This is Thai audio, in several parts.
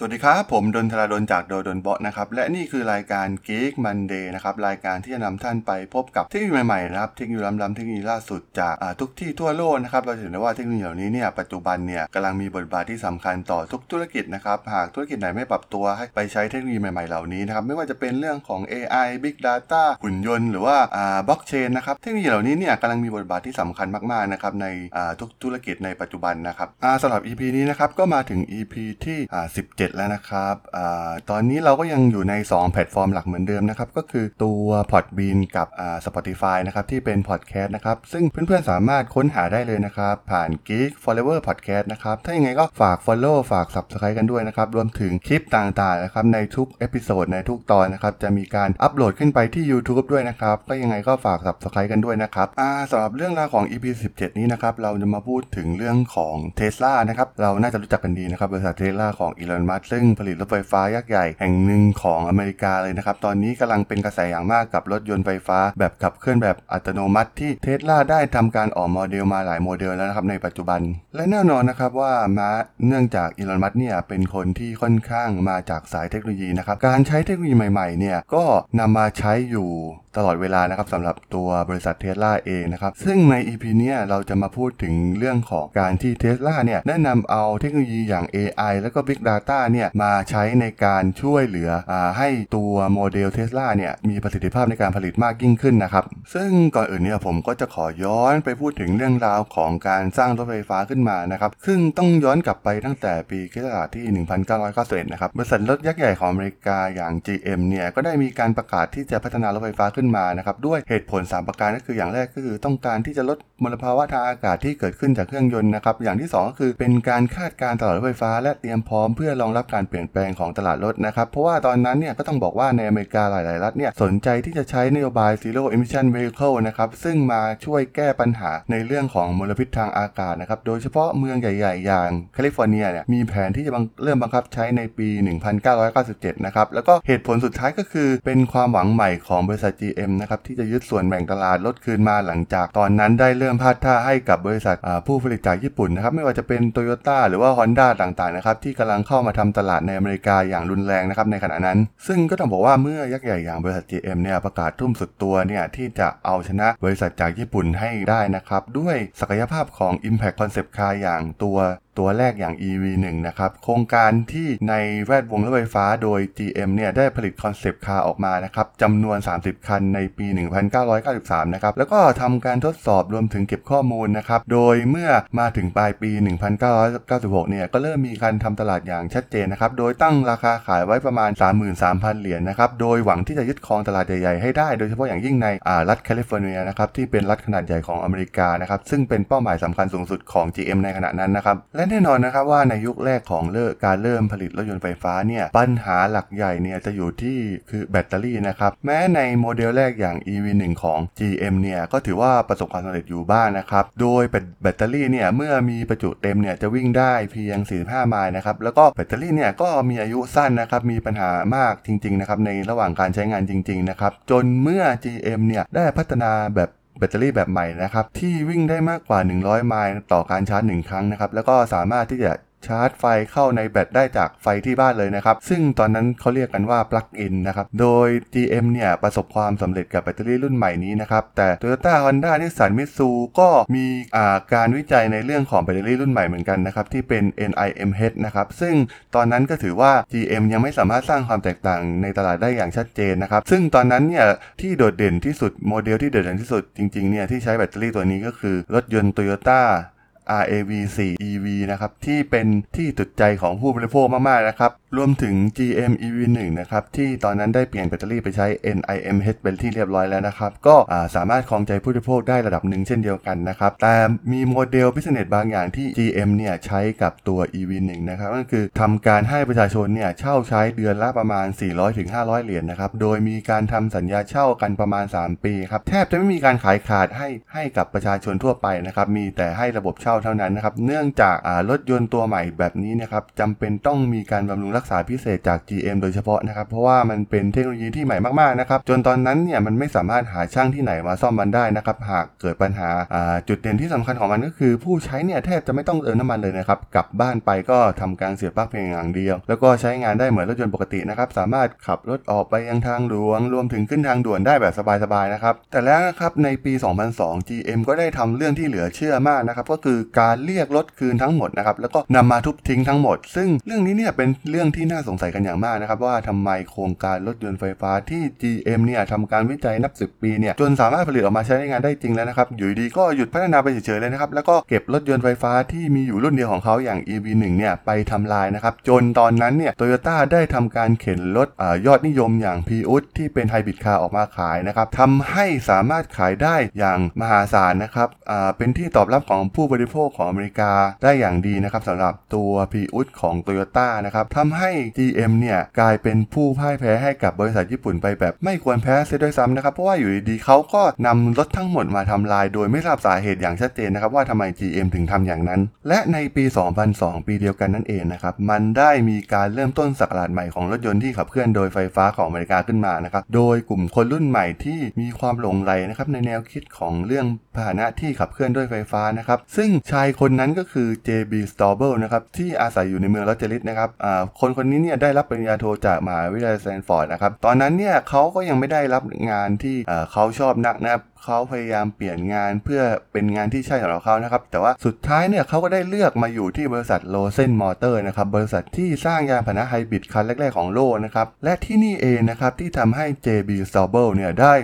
สวัสดีครับ ผมดนทราดนจากโดดนเบาะนะครับ และนี่คือรายการ Geek Monday นะครับ รายการที่จะนำท่านไปพบกับเทคโนโลยีใหม่ๆนะครับเทคโนโลยีล้ำๆเทคโนโลยีล่าสุดจากทุกที่ทั่วโลกนะครับเราเห็นได้ว่าเทคโนโลยีเหล่านี้เนี่ยปัจจุบันเนี่ยกำลังมีบทบาทที่สำคัญต่อทุกธุรกิจนะครับหากธุรกิจไหนไม่ปรับตัวให้ไปใช้เทคโนโลยีใหม่ๆเหล่านี้นะครับไม่ว่าจะเป็นเรื่องของ AI Big Data หุ่นยนต์หรือว่าบล็อกเชนนะครับเทคโนโลยีเหล่านี้เนี่ยกำลังมีบทบาทที่สำคัญมากๆนะครับในทุกธุรกิจในปัจจุบันนะครับสำหรับ EP นี้นะครับก็มาถึง EP ที่อ่7 แล้วนะครับอตอนนี้เราก็ยังอยู่ใน 2 แพลตฟอร์มหลักเหมือนเดิมนะครับ ก็คือตัว Podbean กับ Spotify นะครับ ที่เป็น podcast นะครับ ซึ่งเพื่อนๆ สามารถค้นหาได้เลยนะครับ ผ่าน Geek Forever Podcast นะครับ ถ้ายังไงก็ฝาก Follow ฝาก Subscribe กันด้วยนะครับ รวมถึงคลิปต่างๆนะครับในทุก episode ในทุกตอนนะครับ จะมีการอัปโหลดขึ้นไปที่ YouTube ด้วยนะครับ ก็ยังไงก็ฝาก Subscribe กันด้วยนะครับสำหรับเรื่องราวของ EP 17 นี้นะครับเราจะมาพูดถึงเรื่องของ Tesla นะครับเราน่าจะรู้จักกันดีนะครับบริษัท Tesla ของ Elon ซึ่งผลิตรถไฟฟ้ายักษ์ใหญ่แห่งหนึ่งของอเมริกาเลยนะครับ ตอนนี้กำลังเป็นกระแสอย่างมากกับรถยนต์ไฟฟ้า แบบขับเคลื่อนแบบอัตโนมัติที่ Tesla ได้ทำการออกโมเดลมาหลายโมเดลแล้วนะครับในปัจจุบัน และแน่นอนนะครับว่ามาเนื่องจากอีลอนมัสก์เนี่ยเป็นคนที่ค่อนข้างมาจากสายเทคโนโลยีนะครับการใช้เทคโนโลยีใหม่ๆเนี่ยก็นำมาใช้อยู่ ตลอดเวลานะครับสำหรับตัวบริษัทเทสลาเองนะครับ ซึ่งใน EP เนี้ยเราจะมาพูดถึงเรื่องของการที่เทสลาเนี่ยได้นำเอาเทคโนโลยีอย่าง AI แล้วก็ Big Data เนี่ยมาใช้ในการช่วยเหลือให้ตัวโมเดลเทสลาเนี่ยมีประสิทธิภาพในการผลิตมากยิ่งขึ้นนะครับ ซึ่งก่อนอื่นเนี่ยผมก็จะขอย้อนไปพูดถึงเรื่องราวของการสร้างรถไฟฟ้าขึ้นมานะครับ ซึ่งต้องย้อนกลับไปตั้งแต่ปีคศที่ 1991 นะครับ บริษัทรถยักษ์ใหญ่ของอเมริกาอย่าง GM เนี่ยก็ได้มีการประกาศที่จะพัฒนารถไฟฟ้าขึ้นมานะครับด้วยเหตุผล 3 ประการก็คืออย่างแรกก็คือต้องการที่จะลดมลภาวะทางอากาศที่เกิดขึ้นจากเครื่องยนต์นะครับอย่างที่ 2 ก็คือเป็นการคาดการตลาดรถไฟฟ้า และเตรียมพร้อมเพื่อรองรับการเปลี่ยนแปลงของตลาดรถนะครับเพราะว่าตอนนั้นเนี่ยก็ต้องบอกว่าในอเมริกาหลาย ๆ รัฐเนี่ยสนใจที่จะใช้นโยบาย zero emission vehicle นะครับซึ่งมาช่วยแก้ปัญหาในเรื่องของมลพิษทางอากาศนะครับโดยเฉพาะเมืองใหญ่ ๆ อย่างแคลิฟอร์เนียเนี่ยมีแผนที่จะเริ่มบังคับใช้ในปี 1997 นะครับแล้วก็เหตุผลสุดท้ายก็คือเป็นความหวังใหม่ของบริษัท GM นะครับที่จะยึดส่วนแบ่งตลาดลดคืนมาหลังจากตอนนั้นได้เริ่มพาดท่าให้กับบริษัทผู้ผลิตจากญี่ปุ่นนะครับไม่ว่าจะเป็นโตโยต้าหรือว่า Honda ต่างๆนะครับที่กำลังเข้ามาทำตลาดในอเมริกาอย่างรุนแรงนะครับในขณะนั้น ซึ่งก็ต้องบอกว่าเมื่อยักษ์ใหญ่อย่างบริษัท GM เนี่ยประกาศทุ่มสุดตัวเนี่ยที่จะเอาชนะบริษัทจากญี่ปุ่นให้ได้นะครับด้วยศักยภาพของ Impact Concept Car อย่างตัว ตัวแรกอย่าง EV1 นะครับ โครงการที่ในแวดวงรถไฟฟ้าโดย GM เนี่ยได้ผลิต concept car ออกมานะครับจำนวน 30 คันในปี 1993 นะครับ แล้วก็ทำการทดสอบรวมถึงเก็บข้อมูลนะครับ โดยเมื่อมาถึงปลายปี 1996 เนี่ย ก็เริ่มมีการทำตลาดอย่างชัดเจนนะครับ โดยตั้งราคาขายไว้ประมาณ 33,000 เหรียญนะครับ โดยหวังที่จะยึดครองตลาดใหญ่ๆให้ได้ โดยเฉพาะอย่างยิ่งในรัฐแคลิฟอร์เนียนะครับที่เป็นรัฐขนาดใหญ่ของอเมริกานะครับซึ่งเป็นเป้าหมายสำคัญสูงสุดของ GM ในขณะนั้นนะครับและแน่นอนนะครับว่าในยุคแรกของเลิกการเริ่มผลิตรถยนต์ไฟฟ้าเนี่ยปัญหาหลักใหญ่เนี่ยจะอยู่ที่คือแบตเตอรี่นะครับแม้ในโมเดลแรกอย่าง EV1 ของ GM เนี่ยก็ถือว่าประสบความสำเร็จอยู่บ้างนนะครับโดยแบตเตอรี่เนี่ยเมื่อมีประจุเต็มเนี่ยจะวิ่งได้เพียง 45 ไมล์นะครับแล้วก็แบตเตอรี่เนี่ยก็มีอายุสั้นนะครับมีปัญหามากจริงๆนะครับในระหว่างการใช้งานจริงๆนะครับจนเมื่อ GM เนี่ยได้พัฒนาแบบ แบตเตอรี่แบบใหม่นะครับที่วิ่งได้มากกว่า 100 ไมล์ต่อการชาร์จ 1 ครั้งนะครับแล้วก็สามารถที่จะ ชาร์จไฟเข้าในแบตได้จากไฟที่บ้านเลยนะครับ ซึ่งตอนนั้นเขาเรียกกันว่า plug-in นะครับ โดย GM เนี่ยประสบความสำเร็จกับแบตเตอรี่รุ่นใหม่นี้นะครับ แต่ Toyota Honda นิสสันมิตซูก็มีการวิจัยในเรื่องของแบตเตอรี่รุ่นใหม่เหมือนกันนะครับ ที่เป็น NiMH นะครับ ซึ่งตอนนั้นก็ถือว่า GM ยังไม่สามารถสร้างความแตกต่างในตลาดได้อย่างชัดเจนนะครับ ซึ่งตอนนั้นเนี่ยที่โดดเด่นที่สุดโมเดลที่โดดเด่นที่สุดจริงๆเนี่ยที่ใช้แบตเตอรี่ตัวนี้ก็คือรถยนต์ Toyota RAV4 EV นะครับที่เป็นที่ตุดใจของผู้บริโภคมากๆนะครับรวมถึง GM EV1 นะครับที่ตอนนั้นได้เปลี่ยนแบตเตอรี่ไปใช้ NIMH เป็นที่เรียบร้อยแล้วนะครับ ก็สามารถครองใจผู้บริโภคได้ระดับหนึ่งเช่นเดียวกันนะครับ แต่มีโมเดลพิเศษบางอย่างที่ GM เนี่ยใช้กับตัว EV1 นะครับนั่นคือทำการให้ประชาชนเนี่ยเช่าใช้เดือนละประมาณ 400-500 เหรียญนนะครับ โดยมีการทำสัญญาเช่ากันประมาณ 3 ปีครับแทบจะไม่มีการขายขาดให้ให้กับประชาชนทั่วไปนะครับมีแต่ให้ระบบเช่าเท่านั้นนะครับเนื่องจากรถยนต์ตัวใหม่แบบนี้นะครับจำเป็นต้องมีการบำรุงรักษาพิเศษจาก GM โดยเฉพาะนะครับ เพราะว่ามันเป็นเทคโนโลยีที่ใหม่มากๆนะครับ จนตอนนั้นเนี่ยมันไม่สามารถหาช่างที่ไหนมาซ่อมมันได้นะครับ หากเกิดปัญหาาจุดเด่นที่สำคัญของมันก็คือ ผู้ใช้เนี่ยแทบจะไม่ต้องเติมน้ำมันเลยนะครับ กลับบ้านไปก็ทำการเสียบปลั๊กเพียงอย่างเดียว แล้วก็ใช้งานได้เหมือนรถยนต์ปกตินะครับ สามารถขับรถออกไปยังทางหลวง รวมถึงขึ้นทางด่วนได้แบบสบายๆนะครับ แต่แล้วนะครับในปี 2002 GM ก็ได้ทำเรื่องที่เหลือเชื่อมากนะครับ ก็คือการเรียกรถคืนทั้งหมดนะครับ แล้วก็นำมาทุบทิ้งทั้งหมด ซึ่งเรื่องนี้เนี่ยเป็นเรื่องที่น่าสงสัยกันอย่างมากนะครับว่าทำไมโครงการรถยนต์ไฟฟ้าที่ GM เนี่ยทำการวิจัยนับ 10 ปีเนี่ยจนสามารถผลิตออกมาใช้งานได้จริงแล้วนะครับอยู่ดีก็หยุดพัฒนาไปเฉยๆเลยนะครับแล้วก็เก็บรถยนต์ไฟฟ้าที่มีอยู่รุ่นเดียวของเขาอย่าง EV1 เนี่ยไปทำลายนะครับจนตอนนั้นเนี่ยโตโยต้าได้ทำการเข็นรถอยอดนิยมอย่าง p ีอุสที่เป็นไฮบริดคาร์ออกมาขายนะครับทำให้สามารถขายได้อย่างมหาศาลนะครับเป็นที่ตอบรับของผู้บริโภคของอเมริกาได้อย่างดีนะครับสำหรับตัว p ีอุสของโตโยต้านะครับทำใให้ GM เนี่ยกลายเป็นผู้พ่ายแพ้ให้กับบริษัทญี่ปุ่นไปแบบไม่ควรแพ้เสียด้วยซ้ำนะครับ เพราะว่าอยู่ดีๆเขาก็นำรถทั้งหมดมาทำลาย โดยไม่ทราบสาเหตุอย่างชัดเจนนะครับว่าทำไม GM ถึงทำอย่างนั้น และในปี 2002 ปีเดียวกันนั่นเองนะครับ มันได้มีการเริ่มต้นศักราชใหม่ของรถยนต์ที่ขับเคลื่อนโดยไฟฟ้าของอเมริกาขึ้นมานะครับ โดยกลุ่มคนรุ่นใหม่ที่มีความหลงใหลนะครับในแนวคิดของเรื่องพาหนะที่ขับเคลื่อนด้วยไฟฟ้านะครับ ซึ่งชายคนนั้นก็คือ JB s t a u b l e นะครับที่อาศัยอยู่ในเมืองลอสแอนเจลิสนะครับอ่าคนคนนี้เนี่ยได้รับปริญญาโทจากมหาวิทยาลัยสแตนฟอร์ดนะครับ ตอนนั้นเนี่ยเขาก็ยังไม่ได้รับงานที่เขาชอบนักนะครับเขาพยายามเปลี่ยนงานเพื่อเป็นงานที่ใช่สำหรับเขานะครับ แต่ว่าสุดท้ายเนี่ยเขาก็ได้เลือกมาอยู่ที่บริษัท Rosen Motors นะครับ บริษัทที่สร้างยานพาหนะไฮบริดคันแรก ๆ ของโลกนะครับ และที่นี่เองนะครับที่ทำให้ JB s t a u b l e เนี่ยได้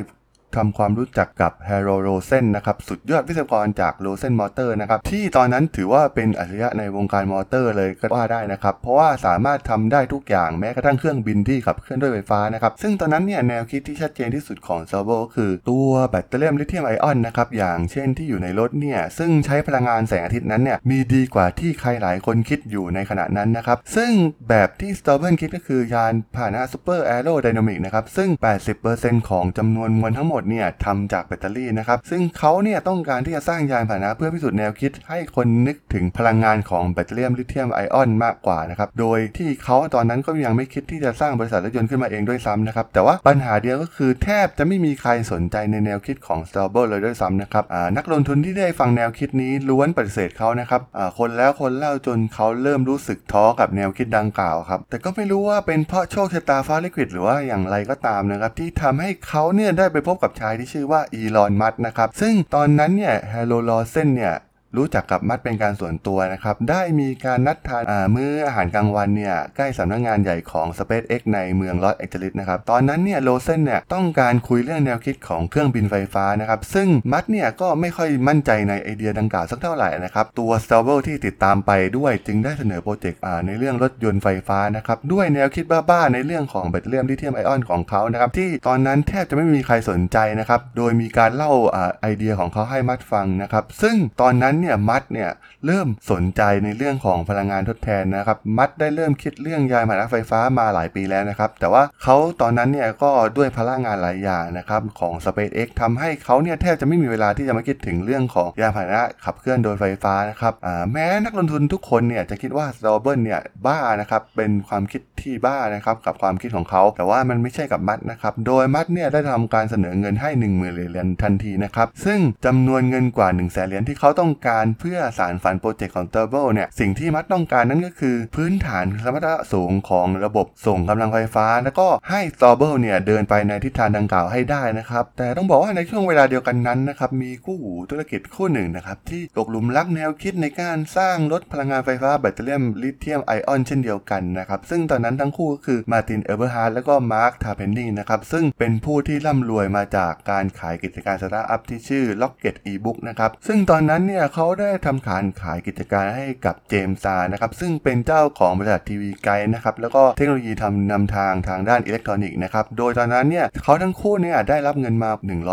ทำความรู้จักกับ h a r o r o s e n นนะครับสุดยอดวิศวกรจาก r o s e n Motor นะครับที่ตอนนั้นถือว่าเป็นอัจฉริยะในวงการมอเตอร์เลยก็ว่าได้นะครับเพราะว่าสามารถทำได้ทุกอย่างแม้กระทั่งเครื่องบินที่ขับเคลื่อนด้วยไฟฟ้านะครับซึ่งตอนนั้นเนี่ยแนวคิดที่ชัดเจนที่สุดของ s e r v o ก็คือตัวแบตเตอรี่ลิเธียมไอออนนะครับอย่างเช่นที่อยู่ในรถเนี่ยซึ่งใช้พลังงานแสงอาทิตย์นั้นเนี่ยมีดีกว่าที่ใครหลายคนคิดอยู่ในขณะนั้นนะครับซึ่งแบบที่ s t o r b e n คิดก็คือยานพาหนะ Super Aerodynamic นะครับซึ่ง 80%ของจำนวนมวลทั้งหมดเนี่ยทำจากแบตเตอรี่นะครับ ซึ่งเขาเนี่ยต้องการที่จะสร้างยานพาหนะเพื่อพิสูจน์แนวคิดให้คนนึกถึงพลังงานของแบตเตอรี่ลิเธียมไอออนมากกว่านะครับ โดยที่เขาตอนนั้นก็ยังไม่คิดที่จะสร้างบริษัทรถยนต์ขึ้นมาเองด้วยซ้ำนะครับ แต่ว่าปัญหาเดียวก็คือแทบจะไม่มีใครสนใจในแนวคิดของ s t a r b e r เลยด้วยซ้ำนะครับนักลงทุนที่ได้ฟังแนวคิดนี้ล้วนปฏิเสธเขานะครับคนแล้วคนเล่าจนเขาเริ่มรู้สึกท้อกับแนวคิดดังกล่าวครับ แต่ก็ไม่รู้ว่าเป็นเพราะโชคชะตาฟ้าลิขิตหรือว่าอย่างไรก็ตามนะครับที่ทำให้เขาเนี่ยได้ไปพบกับชายที่ชื่อว่าอีลอนมัสก์นะครับซึ่งตอนนั้นเนี่ยแฮโรลด์ โรเซนเนี่ย รู้จักกับมัสก์เป็นการส่วนตัวนะครับ ได้มีการนัดทานมื้ออาหารกลางวันเนี่ยใกล้สำนักงานใหญ่ของ SpaceX ในเมืองลอสแองเจลิสนะครับ ตอนนั้นเนี่ยโรเซนเนี่ยต้องการคุยเรื่องแนวคิดของเครื่องบินไฟฟ้านะครับ ซึ่งมัสก์เนี่ยก็ไม่ค่อยมั่นใจในไอเดียดังกล่าวสักเท่าไหร่นะครับ ตัว s t a r b e l ที่ติดตามไปด้วยจึงได้เสนอโปรเจกต์ในเรื่องรถยนต์ไฟฟ้านะครับ ด้วยแนวคิดบ้าๆในเรื่องของแบตเตอรี่ลิเธียมไอออนของเขานะครับที่ตอนนั้นแทบจะไม่มีใครสนใจนะครับโดยมีการเล่าอ่าไอเดียของเขาให้มัสก์ฟังนะครับซึ่งตอนนั้นเนี่ยมัสก์เนี่ยเริ่มสนใจในเรื่องของพลังงานทดแทนนะครับ มัดได้เริ่มคิดเรื่องยานพาหนะไฟฟ้ามาหลายปีแล้วนะครับ แต่ว่าเขาตอนนั้นเนี่ยก็ด้วยพลังงานหลายอย่างนะครับของ SpaceX ทำให้เขาเนี่ยแทบจะไม่มีเวลาที่จะมาคิดถึงเรื่องของยานพาหนะขับเคลื่อนโดยไฟฟ้านะครับแม้นักลงทุนทุกคนเนี่ยจะคิดว่า s t a r b e r เนี่ยบ้านะครับเป็นความคิดที่บ้านะครับกับความคิดของเขา แต่ว่ามันไม่ใช่กับมัดนะครับโดยมัดเนี่ยได้ทำการเสนอเงินให้1 0,000เหรียญทันทีนะครับซึ่งจำนวนเงินกว่า1 0 0 0 0แสนเหรียญที่เขาต้องการเพื่อสานฝันโปรเจกต์ของ t u r b o เนี่ย สิ่งที่มัสก์ต้องการนั่นก็คือ พื้นฐานสมรรถนะสูงของระบบส่งกำลังไฟฟ้า แล้วก็ให้ t a r b e เนี่ยเดินไปในทิศทางดังกล่าวให้ได้นะครับ แต่ต้องบอกว่าในช่วงเวลาเดียวกันนั้นนะครับ มีคู่หูธุรกิจคู่หนึ่งนะครับ ที่ตกหลุมรักแนวคิดในการสร้างรถพลังงานไฟฟ้าแบตเตอรี่ลิเธียมไอออนเช่นเดียวกันนะครับ ซึ่งตอนนั้นทั้งคู่ก็คือมาร์ตินเอเบอร์ฮาร์ดและก็มาร์คทาร์เพนนิงนะครับ ซึ่งเป็นผู้ที่ร่ำรวยมาจากการขายกิจการสตาร์ทอัพที่ชื่อ Rocket eBook นะครับ ซึ่งตอนนั้นเนี่ยเขาได้ทำการขายกิจการให้กับ Gemstar นะครับซึ่งเป็นเจ้าของบริษัท TV Guide นะครับแล้วก็เทคโนโลยีทำนำทางทางด้านอิเล็กทรอนิกส์นะครับโดยตอนนั้นเนี่ยเขาทั้งคู่เนี่ยได้รับเงินมา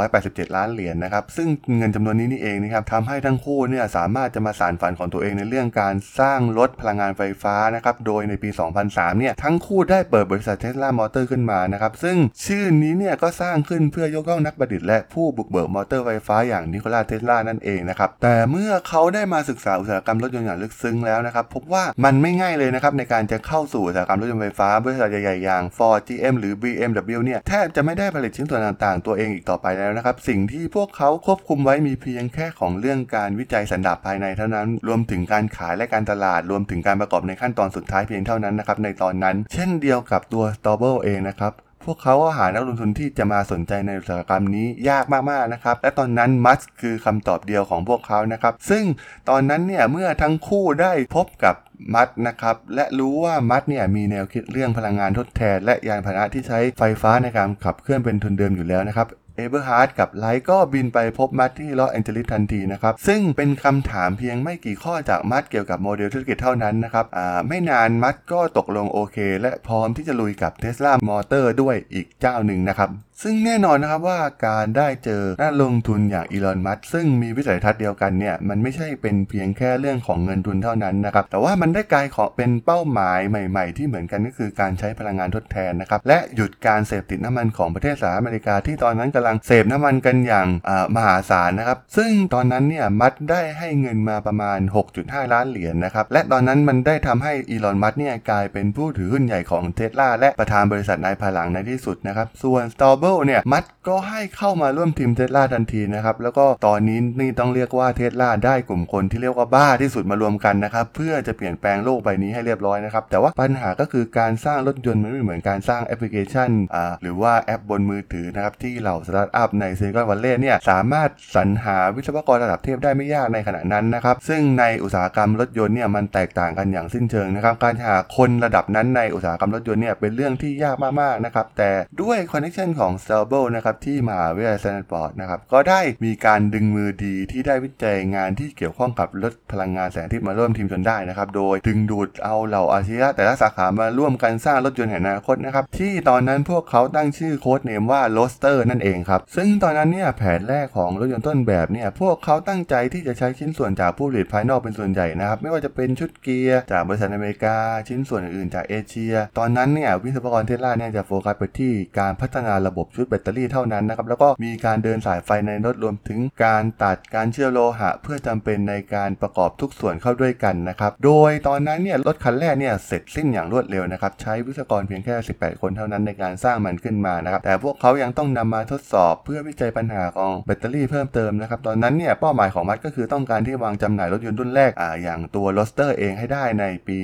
187 ล้านเหรียญนะครับซึ่งเงินจำนวนนี้นี่เองนะครับทำให้ทั้งคู่เนี่ยสามารถจะมาสานฝันของตัวเองในเรื่องการสร้างรถพลังงานไฟฟ้านะครับโดยในปี 2003 เนี่ยทั้งคู่ได้เปิดบริษัท Tesla Motors ขึ้นมานะครับซึ่งชื่อนี้เนี่ยก็สร้างขึ้นเพื่อยกย่องนักประดิษฐ์และผู้บุกเบิกมอเตอร์ไฟฟ้าอย่างนิโคลาเทสลานั่นเองนะครับแต่เมื่อเขาได้มาศึกษาอุตสาหกรรมรถยนต์อย่างลึกซึ้งแล้วนะครับพบว่ามันไม่ง่ายเลยนะครับในการจะเข้าสู่อุตสาหกรรมรถยนต์ไฟฟ้าบริษัทใหญ่ๆอย่าง Ford GM หรือ BMW เนี่ยแทบจะไม่ได้ผลิตชิ้นส่วนต่างๆ ตัวเองอีกต่อไปแล้วนะครับสิ่งที่พวกเขาควบคุมไว้มีเพียงแค่ของเรื่องการวิจัยสันดาปภายในเท่านั้น รวมถึงการขายและการตลาดรวมถึงการประกอบในขั้นตอนสุดท้ายเพียงเท่านั้นนะครับในตอนนั้น เช่นเดียวกับตัว s t o b l e เองนะครับ พวกเขาหานักลงทุนที่จะมาสนใจในอุตสาหกรรมนี้ยากมากๆนะครับ และตอนนั้นมัสก์คือคำตอบเดียวของพวกเขานะครับ ซึ่งตอนนั้นเนี่ยเมื่อทั้งคู่ได้พบกับมัสก์นะครับ และรู้ว่ามัสก์เนี่ยมีแนวคิดเรื่องพลังงานทดแทน และยานพาหนะที่ใช้ไฟฟ้าในการขับเคลื่อนเป็นทุนเดิมอยู่แล้วนะครับ เอเบอร์ฮาร์ดกับไรท์ก็บินไปพบมัสก์ที่ลอสแอนเจลิสทันทีนะครับ ซึ่งเป็นคำถามเพียงไม่กี่ข้อจากมัสก์เกี่ยวกับโมเดลธุรกิจเท่านั้นนะครับไม่นานมัดก็ตกลงโอเค และพร้อมที่จะลุยกับเทสลามอเตอร์ด้วยอีกเจ้าหนึ่งนะครับ ซึ่งแน่นอนนะครับว่าการได้เจอนักลงทุนอย่างอีลอน มัสซึ่งมีวิสัยทัศน์เดียวกันเนี่ยมันไม่ใช่เป็นเพียงแค่เรื่องของเงินทุนเท่านั้นนะครับแต่ว่ามันได้กลายขอเป็นเป้าหมายใหม่ ๆ ที่เหมือนกันก็คือการใช้พลังงานทดแทนนะครับและหยุดการเสพติดน้ำมันของประเทศสหรัฐอเมริกาที่ตอนนั้นกำลังเสพน้ำมันกันอย่างมหาศาลนะครับซึ่งตอนนั้นเนี่ยมัสได้ให้เงินมาประมาณ 6.5 ล้านเหรียญนะครับและตอนนั้นมันได้ทำให้อีลอน มัสก์เนี่ยกลายเป็นผู้ถือหุ้นใหญ่ของเทสลาและประธานบริษัทในภายหลังในที่สุดนะครับส่วน Straubel เนี่ยมัสก์ก็ให้เข้ามาร่วมทีมเทสลาทันทีนะครับแล้วก็ตอนนี้นี่ต้องเรียกว่าเทสลาได้กลุ่มคนที่เรียกว่าบ้าที่สุดมารวมกันนะครับเพื่อจะเปลี่ยนแปลงโลกใบนี้ให้เรียบร้อยนะครับแต่ว่าปัญหาก็คือการสร้างรถยนต์มันไม่เหมือนการสร้างแอปพลิเคชันอ่าหรือว่าแอปบนมือถือนะครับที่เหล่าสตาร์ทอัพในซิลิคอนวัลเลย์เนี่ยสามารถสรรหาวิศวกรระดับเทพได้ไม่ยากในขณะนั้นนะครับซึ่งในอุตสาหกรรมรถยนต์เนี่ยมันแตกต่างกันอย่างสิ้นเชิงนะครับการหาคนระดับนั้นในอุตสาหกรรมรถยนต์เนี่ยเป็นเรื่องที่ยากมากๆนะครับแต่ด้วยคอนเนคชันของ s t a b l e นะครับที่มหาวิทยาลัยสแตนฟอร์ดนะครับก็ได้มีการดึงมือดีที่ได้วิจัยงานที่เกี่ยวข้องกับรถพลังงานแสงอาทิตย์มาร่วมทีมจนได้นะครับโดยดึงดูดเอาเหล่าอาชีพแต่ละสาขามาร่วมกันสร้างรถยนต์แห่งอนาคตนะครับที่ตอนนั้นพวกเขาตั้งชื่อ code name ว่า Roadster นั่นเองครับซึ่งตอนนั้นเนี่ยแผนแรกของรถยนต์ต้นแบบเนี่ยพวกเขาตั้งใจที่จะใช้ชิ้นส่วนจากผู้ผลิตภายนอกเป็นส่วนใหญ่นะครับไม่ว่าจะเป็นชุดเกียร์จากบริษัทอเมริกา ชิ้นส่วนอื่นจากเอเชีย ตอนนั้นเนี่ยวิศวกรเทสลาเนี่ยจะโฟกัสไปที่การพัฒนาระบบชุดแบตเตอรี่เท่านั้นนะครับแล้วก็มีการเดินสายไฟในรถรวมถึงการตัดการเชื่อมโลหะ เพื่อจำเป็นในการประกอบทุกส่วนเข้าด้วยกันนะครับโดยตอนนั้นเนี่ยรถคันแรกเนี่ยเสร็จสิ้นอย่างรวดเร็วนะครับใช้วิศวกรเพียงแค่ 18 คนเท่านั้นในการสร้างมันขึ้นมานะครับแต่พวกเขายังต้องนำมาทดสอบเพื่อวิจัยปัญหาของแบตเตอรี่เพิ่มเติมนะครับตอนนั้นเนี่ยเป้าหมายของมัสก์ก็คือต้องการที่วางจำหน่ายรถยนต์รุ่นแรกอ่าอย่างตัว Roadster เองให้ได้ในปี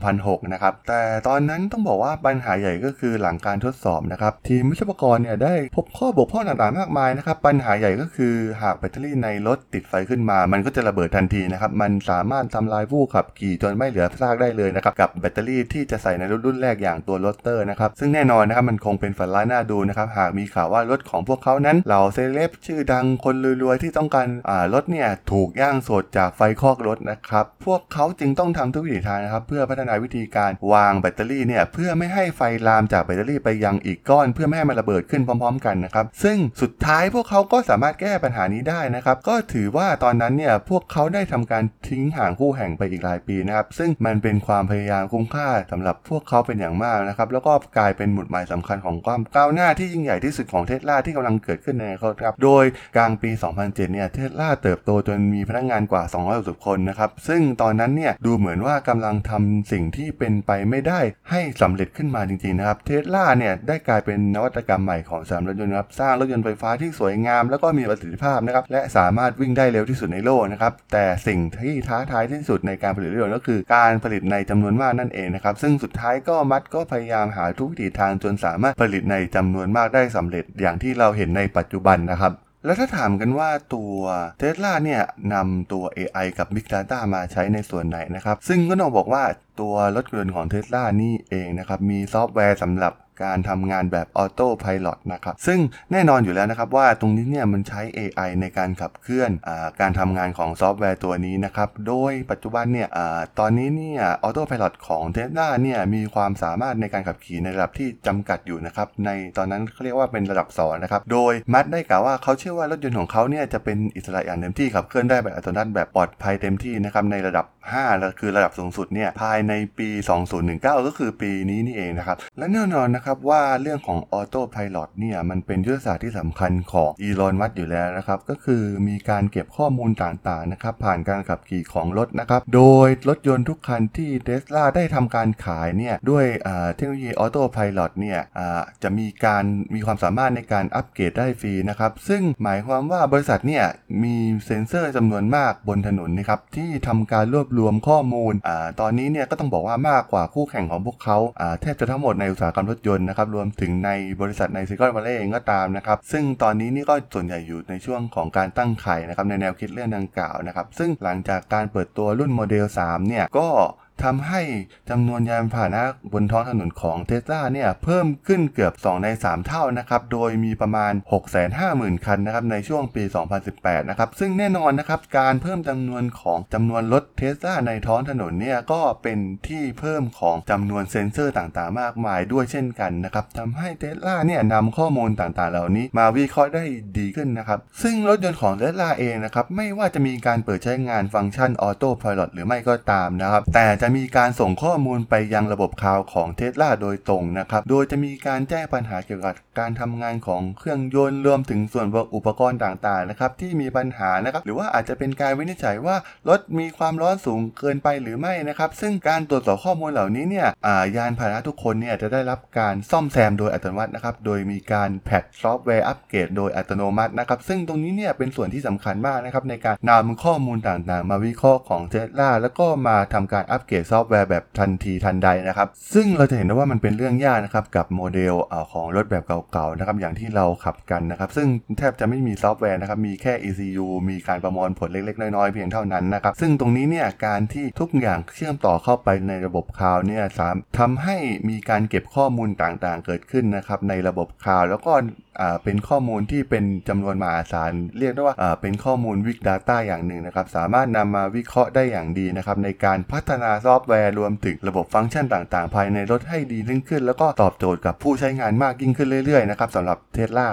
2006 นะครับแต่ตอนนั้นต้องบอกว่าปัญหาใหญ่ก็คือหลังการทดสอบนะครับทีมวิศวกรเนี่ยได้พบข้อบกพร่องต่างๆมากมายนะครับ ปัญหาใหญ่ก็คือหากแบตเตอรี่ในรถติดไฟขึ้นมา มันก็จะระเบิดทันทีนะครับ มันสามารถทำลายผู้ขับขี่จนไม่เหลือซากได้เลยนะครับ กับแบตเตอรี่ที่จะใส่ในรถรุ่นแรกอย่างตัว Roadster นะครับ ซึ่งแน่นอนนะครับมันคงเป็นฝันร้ายน่าดูนะครับ หากมีข่าวว่ารถของพวกเขานั้นเหล่าเซเลบชื่อดังคนรวยๆที่ต้องการอ่ารถเนี่ยถูกย่างสดจากไฟคลอกรถนะครับ พวกเขาจึงต้องทำทุกวิถีทางนะครับ เพื่อพัฒนาวิธีการวางแบตเตอรี่เนี่ยเพื่อไม่ให้ไฟลามจากแบตเตอรี่ไปยังอีกก้อน เพื่อไม่ให้มันระเบิดขึ้นพร้อม ๆ กันนะครับ ซึ่งสุดท้ายพวกเขาก็สามารถแก้ปัญหานี้ได้นะครับ ก็ถือว่าตอนนั้นเนี่ยพวกเขาได้ทำการทิ้งห่างคู่แห่งไปอีกหลายปีนะครับ ซึ่งมันเป็นความพยายามคุ้มค่าสำหรับพวกเขาเป็นอย่างมากนะครับ แล้วก็กลายเป็นหมุดหมายสำคัญของความก้าวหน้าที่ยิ่งใหญ่ที่สุดของเทสลาที่กำลังเกิดขึ้นในอนาคตครับ โดยกลางปี 2007 เนี่ยเทสลาเติบโตจนมีพนักงานกว่า 260 คนนะครับ ซึ่งตอนนั้นเนี่ยดูเหมือนว่ากำลังทำสิ่งที่เป็นไปไม่ได้ให้สำเร็จขึ้นมาจริงๆนะครับ เทสลาเนี่ยได้กลายเป็นนวัตกรรมใหม่ของสามรถยนต์นะครับสร้างรถยนต์ไฟฟ้าที่สวยงาม แล้วก็มีประสิทธิภาพนะครับและสามารถวิ่งได้เร็วที่สุดในโลกนะครับแต่สิ่งที่ท้าทายที่สุดในการผลิตรถยนต์ก็คือ การผลิตในจำนวนมากนั่นเองนะครับซึ่งสุดท้ายก็มัดก็พยายามหาทุกวิถีทางจนสามารถผลิตในจำนวนมากได้สำเร็จอย่างที่เราเห็นในปัจจุบันนะครับแล้วถ้าถามกันว่าตัวเทสลาเนี่ยนำตัว AI กับ Big Data มาใช้ในส่วนไหนนะครับ ซึ่งก็ต้องบอกว่าตัวรถยนต์ของเทสลานี่เองนะครับ มีซอฟต์แวร์สำหรับ การทำงานแบบ Autopilot นะครับ ซึ่งแน่นอนอยู่แล้วนะครับว่าตรงนี้เนี่ยมันใช้ AI ในการขับเคลื่อนอการทำงานของซอฟต์แวร์ตัวนี้นะครับ โดยปัจจุบันเนี่ยอตอนนี้เนี่ย Autopilot ของเทสลาเนี่ยมีความสามารถในการขับขี่ในระดับที่จำกัดอยู่นะครับ ในตอนนั้นเขาเรียกว่าเป็นระดับ2นะครับ โดยมัสก์ได้กล่าวว่าเขาเชื่อว่ารถยนต์ของเขาเนี่ยจะเป็นอิสระอย่างเต็มที่ขับเคลื่อนได้แบบอัตโนมัติแบบปลอดภัยเต็มที่นะครับในระดับ 5 คือระดับสูงสุดเนี่ยภายในปี 2019 ก็คือปีนี้นี่เองนะครับและแน่นอนนะครับนะครับว่าเรื่องของออโต้พ l o t เนี่ยมันเป็นยุทธศาสตร์ที่สำคัญของอีลอนมัสก์อยู่แล้วนะครับ ก็คือมีการเก็บข้อมูลต่างๆนะครับผ่านการขับขี่ของรถนะครับ โดยรถยนต์ทุกคันที่เทสลาได้ทำการขายเนี่ยด้วยเทคโนโลยีออโต้พ l o t เนี่ยจะมีการมีความสามารถในการอัปเกรดได้ฟรีนะครับ ซึ่งหมายความว่าบริษัทเนี่ยมีเซ็นเซอร์จำนวนมากบนถนนนะครับที่ทำการรวบรวมข้อมูลอตอนนี้เนี่ยก็ต้องบอกว่ามากกว่าคู่แข่งของพวกเขาอ่าแทบจะทั้งหมดในอุตสาหกรรมรถยนต์นะครับรวมถึงในบริษัทในซิลิคอนวัลเลย์เองก็ตามนะครับซึ่งตอนนี้นี่ก็ส่วนใหญ่อยู่ในช่วงของการตั้งไข่นะครับในแนวคิดเรื่องดังกล่าวนะครับซึ่งหลังจากการเปิดตัวรุ่นโมเดล3เนี่ยก็ ทำให้จำนวนยานพาหนะบนท้องถนนของเทสลาเนี่ยเพิ่มขึ้นเกือบ 2 ใน 3 เท่านะครับ โดยมีประมาณ 650,000 คันนะครับในช่วงปี 2018 นะครับ ซึ่งแน่นอนนะครับการเพิ่มจำนวนของจำนวนรถเทสลาในท้องถนนเนี่ยก็เป็นที่เพิ่มของจำนวนเซ็นเซอร์ต่างๆ มากมายด้วยเช่นกันนะครับทำให้เทสลาเนี่ยนำข้อมูลต่างๆ เหล่านี้มาวิเคราะห์ได้ดีขึ้นนะครับ ซึ่งรถยนต์ของเทสลาเองนะครับไม่ว่าจะมีการเปิดใช้งานฟังก์ชันออโต้พ l o t หรือไม่ก็ตามนะครับแต่จะมีการส่งข้อมูลไปยังระบบคลาวด์ของเทสลาโดยตรงนะครับ โดยจะมีการแจ้งปัญหาเกี่ยวกับการทำงานของเครื่องยนต์รวมถึงส่วนอุปกรณ์ต่างๆนะครับที่มีปัญหานะครับหรือว่าอาจจะเป็นการวินิจฉัยว่ารถมีความร้อนสูงเกินไปหรือไม่นะครับ ซึ่งการตรวจสอบข้อมูลเหล่านี้เนี่ยยานพาหนะทุกคันเนี่ยจะได้รับการซ่อมแซมโดยอัตโนมัตินะครับโดยมีการ patch ซอฟต์แวร์อัปเกรดโดยอัตโนมัตินะครับ ซึ่งตรงนี้เนี่ยเป็นส่วนที่สำคัญมากนะครับในการนำข้อมูลต่างๆ มาวิเคราะห์ของเทสลาแล้วก็มาทำการอัปเกรดซอฟต์แวร์แบบทันทีทันใดนะครับ ซึ่งเราจะเห็นได้ว่ามันเป็นเรื่องยากนะครับกับโมเดลของรถแบบเก่าๆนะครับอย่างที่เราขับกันนะครับ ซึ่งแทบจะไม่มีซอฟต์แวร์นะครับมีแค่ ECU มีการประมวลผลเล็กๆ น้อยๆ เพียงเท่านั้นนะครับซึ่งตรงนี้เนี่ยการที่ทุกอย่างเชื่อมต่อเข้าไปในระบบคลาวด์เนี่ยสามทำให้มีการเก็บข้อมูลต่างๆ เกิดขึ้นนะครับในระบบคลาวด์แล้วก็เป็นข้อมูลที่เป็นจำนวนมหาศาลเรียกได้ว่าเป็นข้อมูล Big Data อย่างหนึ่งนะครับสามารถนำมาวิเคราะห์ได้อย่างดีนะครับในการพัฒนาซอฟต์แวร์รวมถึงระบบฟังก์ชันต่างๆ ภายในรถให้ดียิ่งขึ้น แล้วก็ตอบโจทย์กับผู้ใช้งานมากยิ่งขึ้นเรื่อยๆนะครับสำหรับเทสลา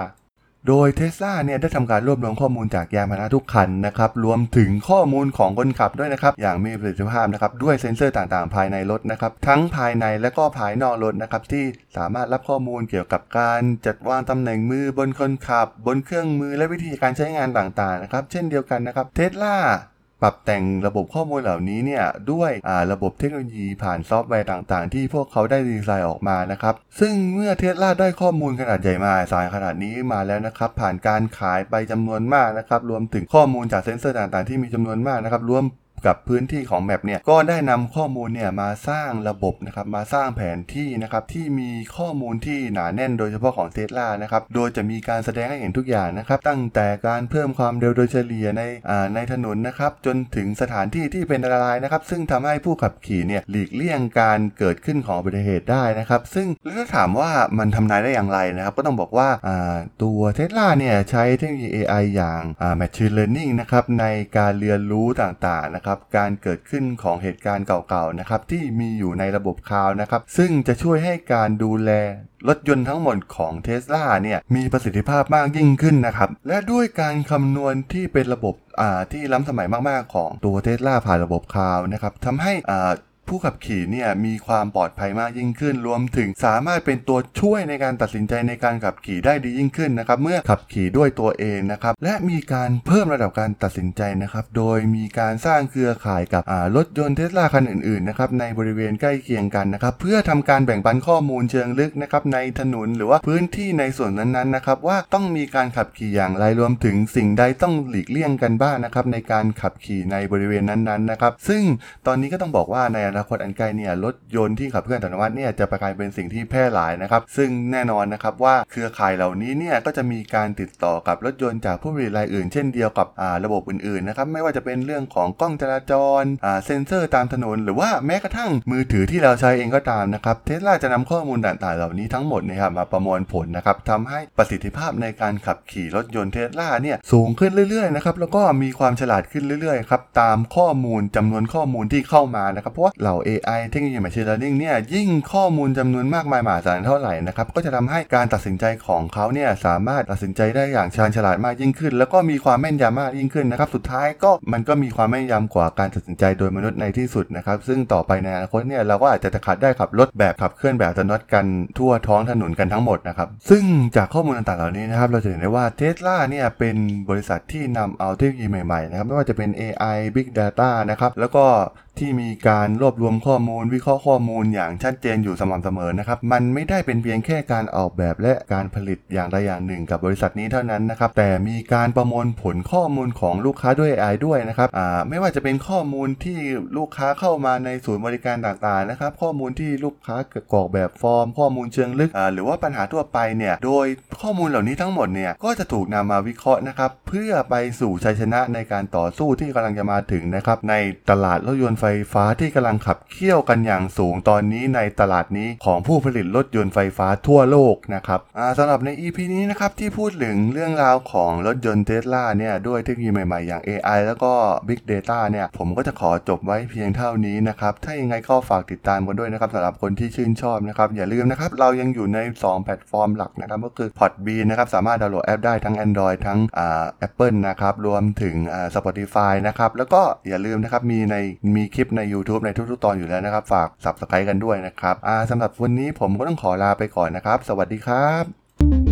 โดยเทสลาเนี่ยได้ทำการรวบรวมข้อมูลจากยานพาหนะทุกคันนะครับรวมถึงข้อมูลของคนขับด้วยนะครับอย่างมีประสิทธิภาพนะครับด้วยเซ็นเซอร์ต่างๆ ภายในรถนะครับทั้งภายในและก็ภายนอกรถนะครับที่สามารถรับข้อมูลเกี่ยวกับการจัดวางตำแหน่งมือบนคนขับ บนเครื่องมือและวิธีการใช้งานต่างๆนะครับเช่นเดียวกันนะครับเทสลา ปรับแต่งระบบข้อมูลเหล่านี้เนี่ยด้วยระบบเทคโนโลยีผ่านซอฟต์แวร์ต่างๆ ที่พวกเขาได้ดีไซน์ออกมานะครับ ซึ่งเมื่อเทสลาได้ข้อมูลขนาดใหญ่มหาศาลขนาดนี้มาแล้วนะครับ ผ่านการขายไปจำนวนมากนะครับ รวมถึงข้อมูลจากเซ็นเซอร์ต่างๆ ที่มีจำนวนมากนะครับรวม กับพื้นที่ของ map เนี่ยก็ได้นำข้อมูลเนี่ยมาสร้างระบบนะครับมาสร้างแผนที่นะครับที่มีข้อมูลที่หนาแน่นโดยเฉพาะของเทสลานะครับโดยจะมีการแสดงให้เห็นทุกอย่างนะครับตั้งแต่การเพิ่มความเร็วโดยเฉลี่ยในในถนนนะครับจนถึงสถานที่ที่เป็นอันตรายนะครับซึ่งทำให้ผู้ขับขี่เนี่ยหลีกเลี่ยงการเกิดขึ้นของอุบัติเหตุได้นะครับซึ่งแล้วถ้าถามว่ามันทำนายได้อย่างไรนะครับก็ต้องบอกว่าตัวเทสลาเนี่ยใช้เทคโนโลยี AI อย่าง Machine Learning นะครับในการเรียนรู้ต่างๆนะครับการเกิดขึ้นของเหตุการณ์เก่าๆนะครับที่มีอยู่ในระบบคลาวนะครับซึ่งจะช่วยให้การดูแลรถยนต์ทั้งหมดของเท s l a เนี่ยมีประสิทธิภาพมากยิ่งขึ้นนะครับ และด้วยการคำนวณที่เป็นระบบที่ล้ำสมัยมากๆ ของตัวเท s l a ผ่านระบบคลาวนะครับทำให้อ่า ผู้ขับขี่เนี่ยมีความปลอดภัยมากยิ่งขึ้น รวมถึงสามารถเป็นตัวช่วยในการตัดสินใจในการขับขี่ได้ดียิ่งขึ้นนะครับ เมื่อขับขี่ด้วยตัวเองนะครับ และมีการเพิ่มระดับการตัดสินใจนะครับ โดยมีการสร้างเครือข่ายกับรถยนต์เทสลาคันอื่นๆนะครับในบริเวณใกล้เคียงกันนะครับ เพื่อทำการแบ่งปันข้อมูลเชิงลึกนะครับในถนนหรือว่าพื้นที่ในส่วนนั้นๆนะครับว่าต้องมีการขับขี่อย่างไรรวมถึงสิ่งใดต้องหลีกเลี่ยงกันบ้างนะครับในการขับขี่ในบริเวณนั้นๆนะครับ ซึ่งตอนนี้ก็ต้องบอกว่าในอนาคตอันไกลเนี่ยรถยนต์ที่ขับเคลื่อนอัตโนมัติเนี่ยจะกลายเป็นสิ่งที่แพร่หลายนะครับซึ่งแน่นอนนะครับว่าเครือข่ายเหล่านี้เนี่ยก็จะมีการติดต่อกับรถยนต์จากผู้ผลิตรายอื่น เช่นเดียวกับอ่าระบบอื่นๆนะครับไม่ว่าจะเป็นเรื่องของกล้องจราจรอ่าเซ็นเซอร์ตามถนน หรือว่าแม้กระทั่งมือถือที่เราใช้เองก็ตามนะครับเทสลาจะนำข้อมูลต่างๆเหล่านี้ทั้งหมดนะครับมาประมวลผลนะครับทำให้ประสิทธิภาพในการขับขี่รถยนต์เทสลาเนี่ยสูงขึ้นเรื่อยๆนะครับแล้วก็มีความฉลาดขึ้นเรื่อยๆครับตามข้อมูลจำนวนข้อมูลที่เข้ามานะครับเพราะว่าเหล่า AI เทคโนโลยี Machine Learning เนี่ยยิ่งข้อมูลจำนวนมากมายมหาศาลเท่าไหร่นะครับก็จะทำให้การตัดสินใจของเขาเนี่ยสามารถตัดสินใจได้อย่างชาญฉลาดมากยิ่งขึ้น แล้วก็มีความแม่นยำมากยิ่งขึ้นนะครับสุดท้ายก็มันก็มีความแม่นยำกว่าการตัดสินใจโดยมนุษย์ในที่สุดนะครับซึ่งต่อไปในอนาคตเนี่ยเราก็อาจจะขับได้ขับรถแบบขับเคลื่อนแบบอัตโนมัติกันทั่วท้องถนนกันทั้งหมดนะครับซึ่งจากข้อมูลต่างๆเหล่านี้นะครับเราจะเห็นได้ว่าเทสลาเนี่ยเป็นบริษัทที่นำเอาเทคโนโลยีใหม่ๆนะครับไม่ว่าจะเป็น AI Big Data นะครับแล้วก็ ที่มีการรวบรวมข้อมูล วิเคราะห์ข้อมูลอย่างชัดเจนอยู่สม่ำเสมอนะครับ มันไม่ได้เป็นเพียงแค่การออกแบบและการผลิตอย่างใดอย่างหนึ่งกับบริษัทนี้เท่านั้นนะครับ แต่มีการประมวลผลข้อมูลของลูกค้าด้วย AI ด้วยนะครับอ่าไม่ว่าจะเป็นข้อมูลที่ลูกค้าเข้ามาในศูนย์บริการต่างๆนะครับ ข้อมูลที่ลูกค้ากรอกแบบฟอร์ม ข้อมูลเชิงลึกอ่าหรือว่าปัญหาทั่วไปเนี่ย โดยข้อมูลเหล่านี้ทั้งหมดเนี่ยก็จะถูกนำมาวิเคราะห์นะครับ เพื่อไปสู่ชัยชนะในการต่อสู้ที่กำลังจะมาถึงนะครับในตลาดรถยนต์ไฟฟ้าที่กำลังขับเคี่ยวกันอย่างสูงตอนนี้ในตลาดนี้ของผู้ผลิตรถยนต์ไฟฟ้าทั่วโลกนะครับสำหรับใน EP นี้นะครับที่พูดถึงเรื่องราวของรถยนต์เทสลาเนี่ยด้วยเทคโนโลยีใหม่ๆ อย่าง AI แล้วก็ Big Data เนี่ยผมก็จะขอจบไว้เพียงเท่านี้นะครับ ถ้ายังไงก็ฝากติดตามกันด้วยนะครับสำหรับคนที่ชื่นชอบนะครับ อย่าลืมนะครับเรายังอยู่ใน 2 แพลตฟอร์มหลักนะครับก็คือ Podbean นะครับสามารถดาวน์โหลดแอปได้ทั้ง Android ทั้งอ่า Apple นะครับรวมถึงอ่า Spotify นะครับแล้วก็อย่าลืมนะครับมีในมีคลิปใน YouTube ในทุกๆ ตอนอยู่แล้วนะครับ ฝาก Subscribe กันด้วยนะครับอ่าสำหรับวันนี้ผมก็ต้องขอลาไปก่อนนะครับ สวัสดีครับ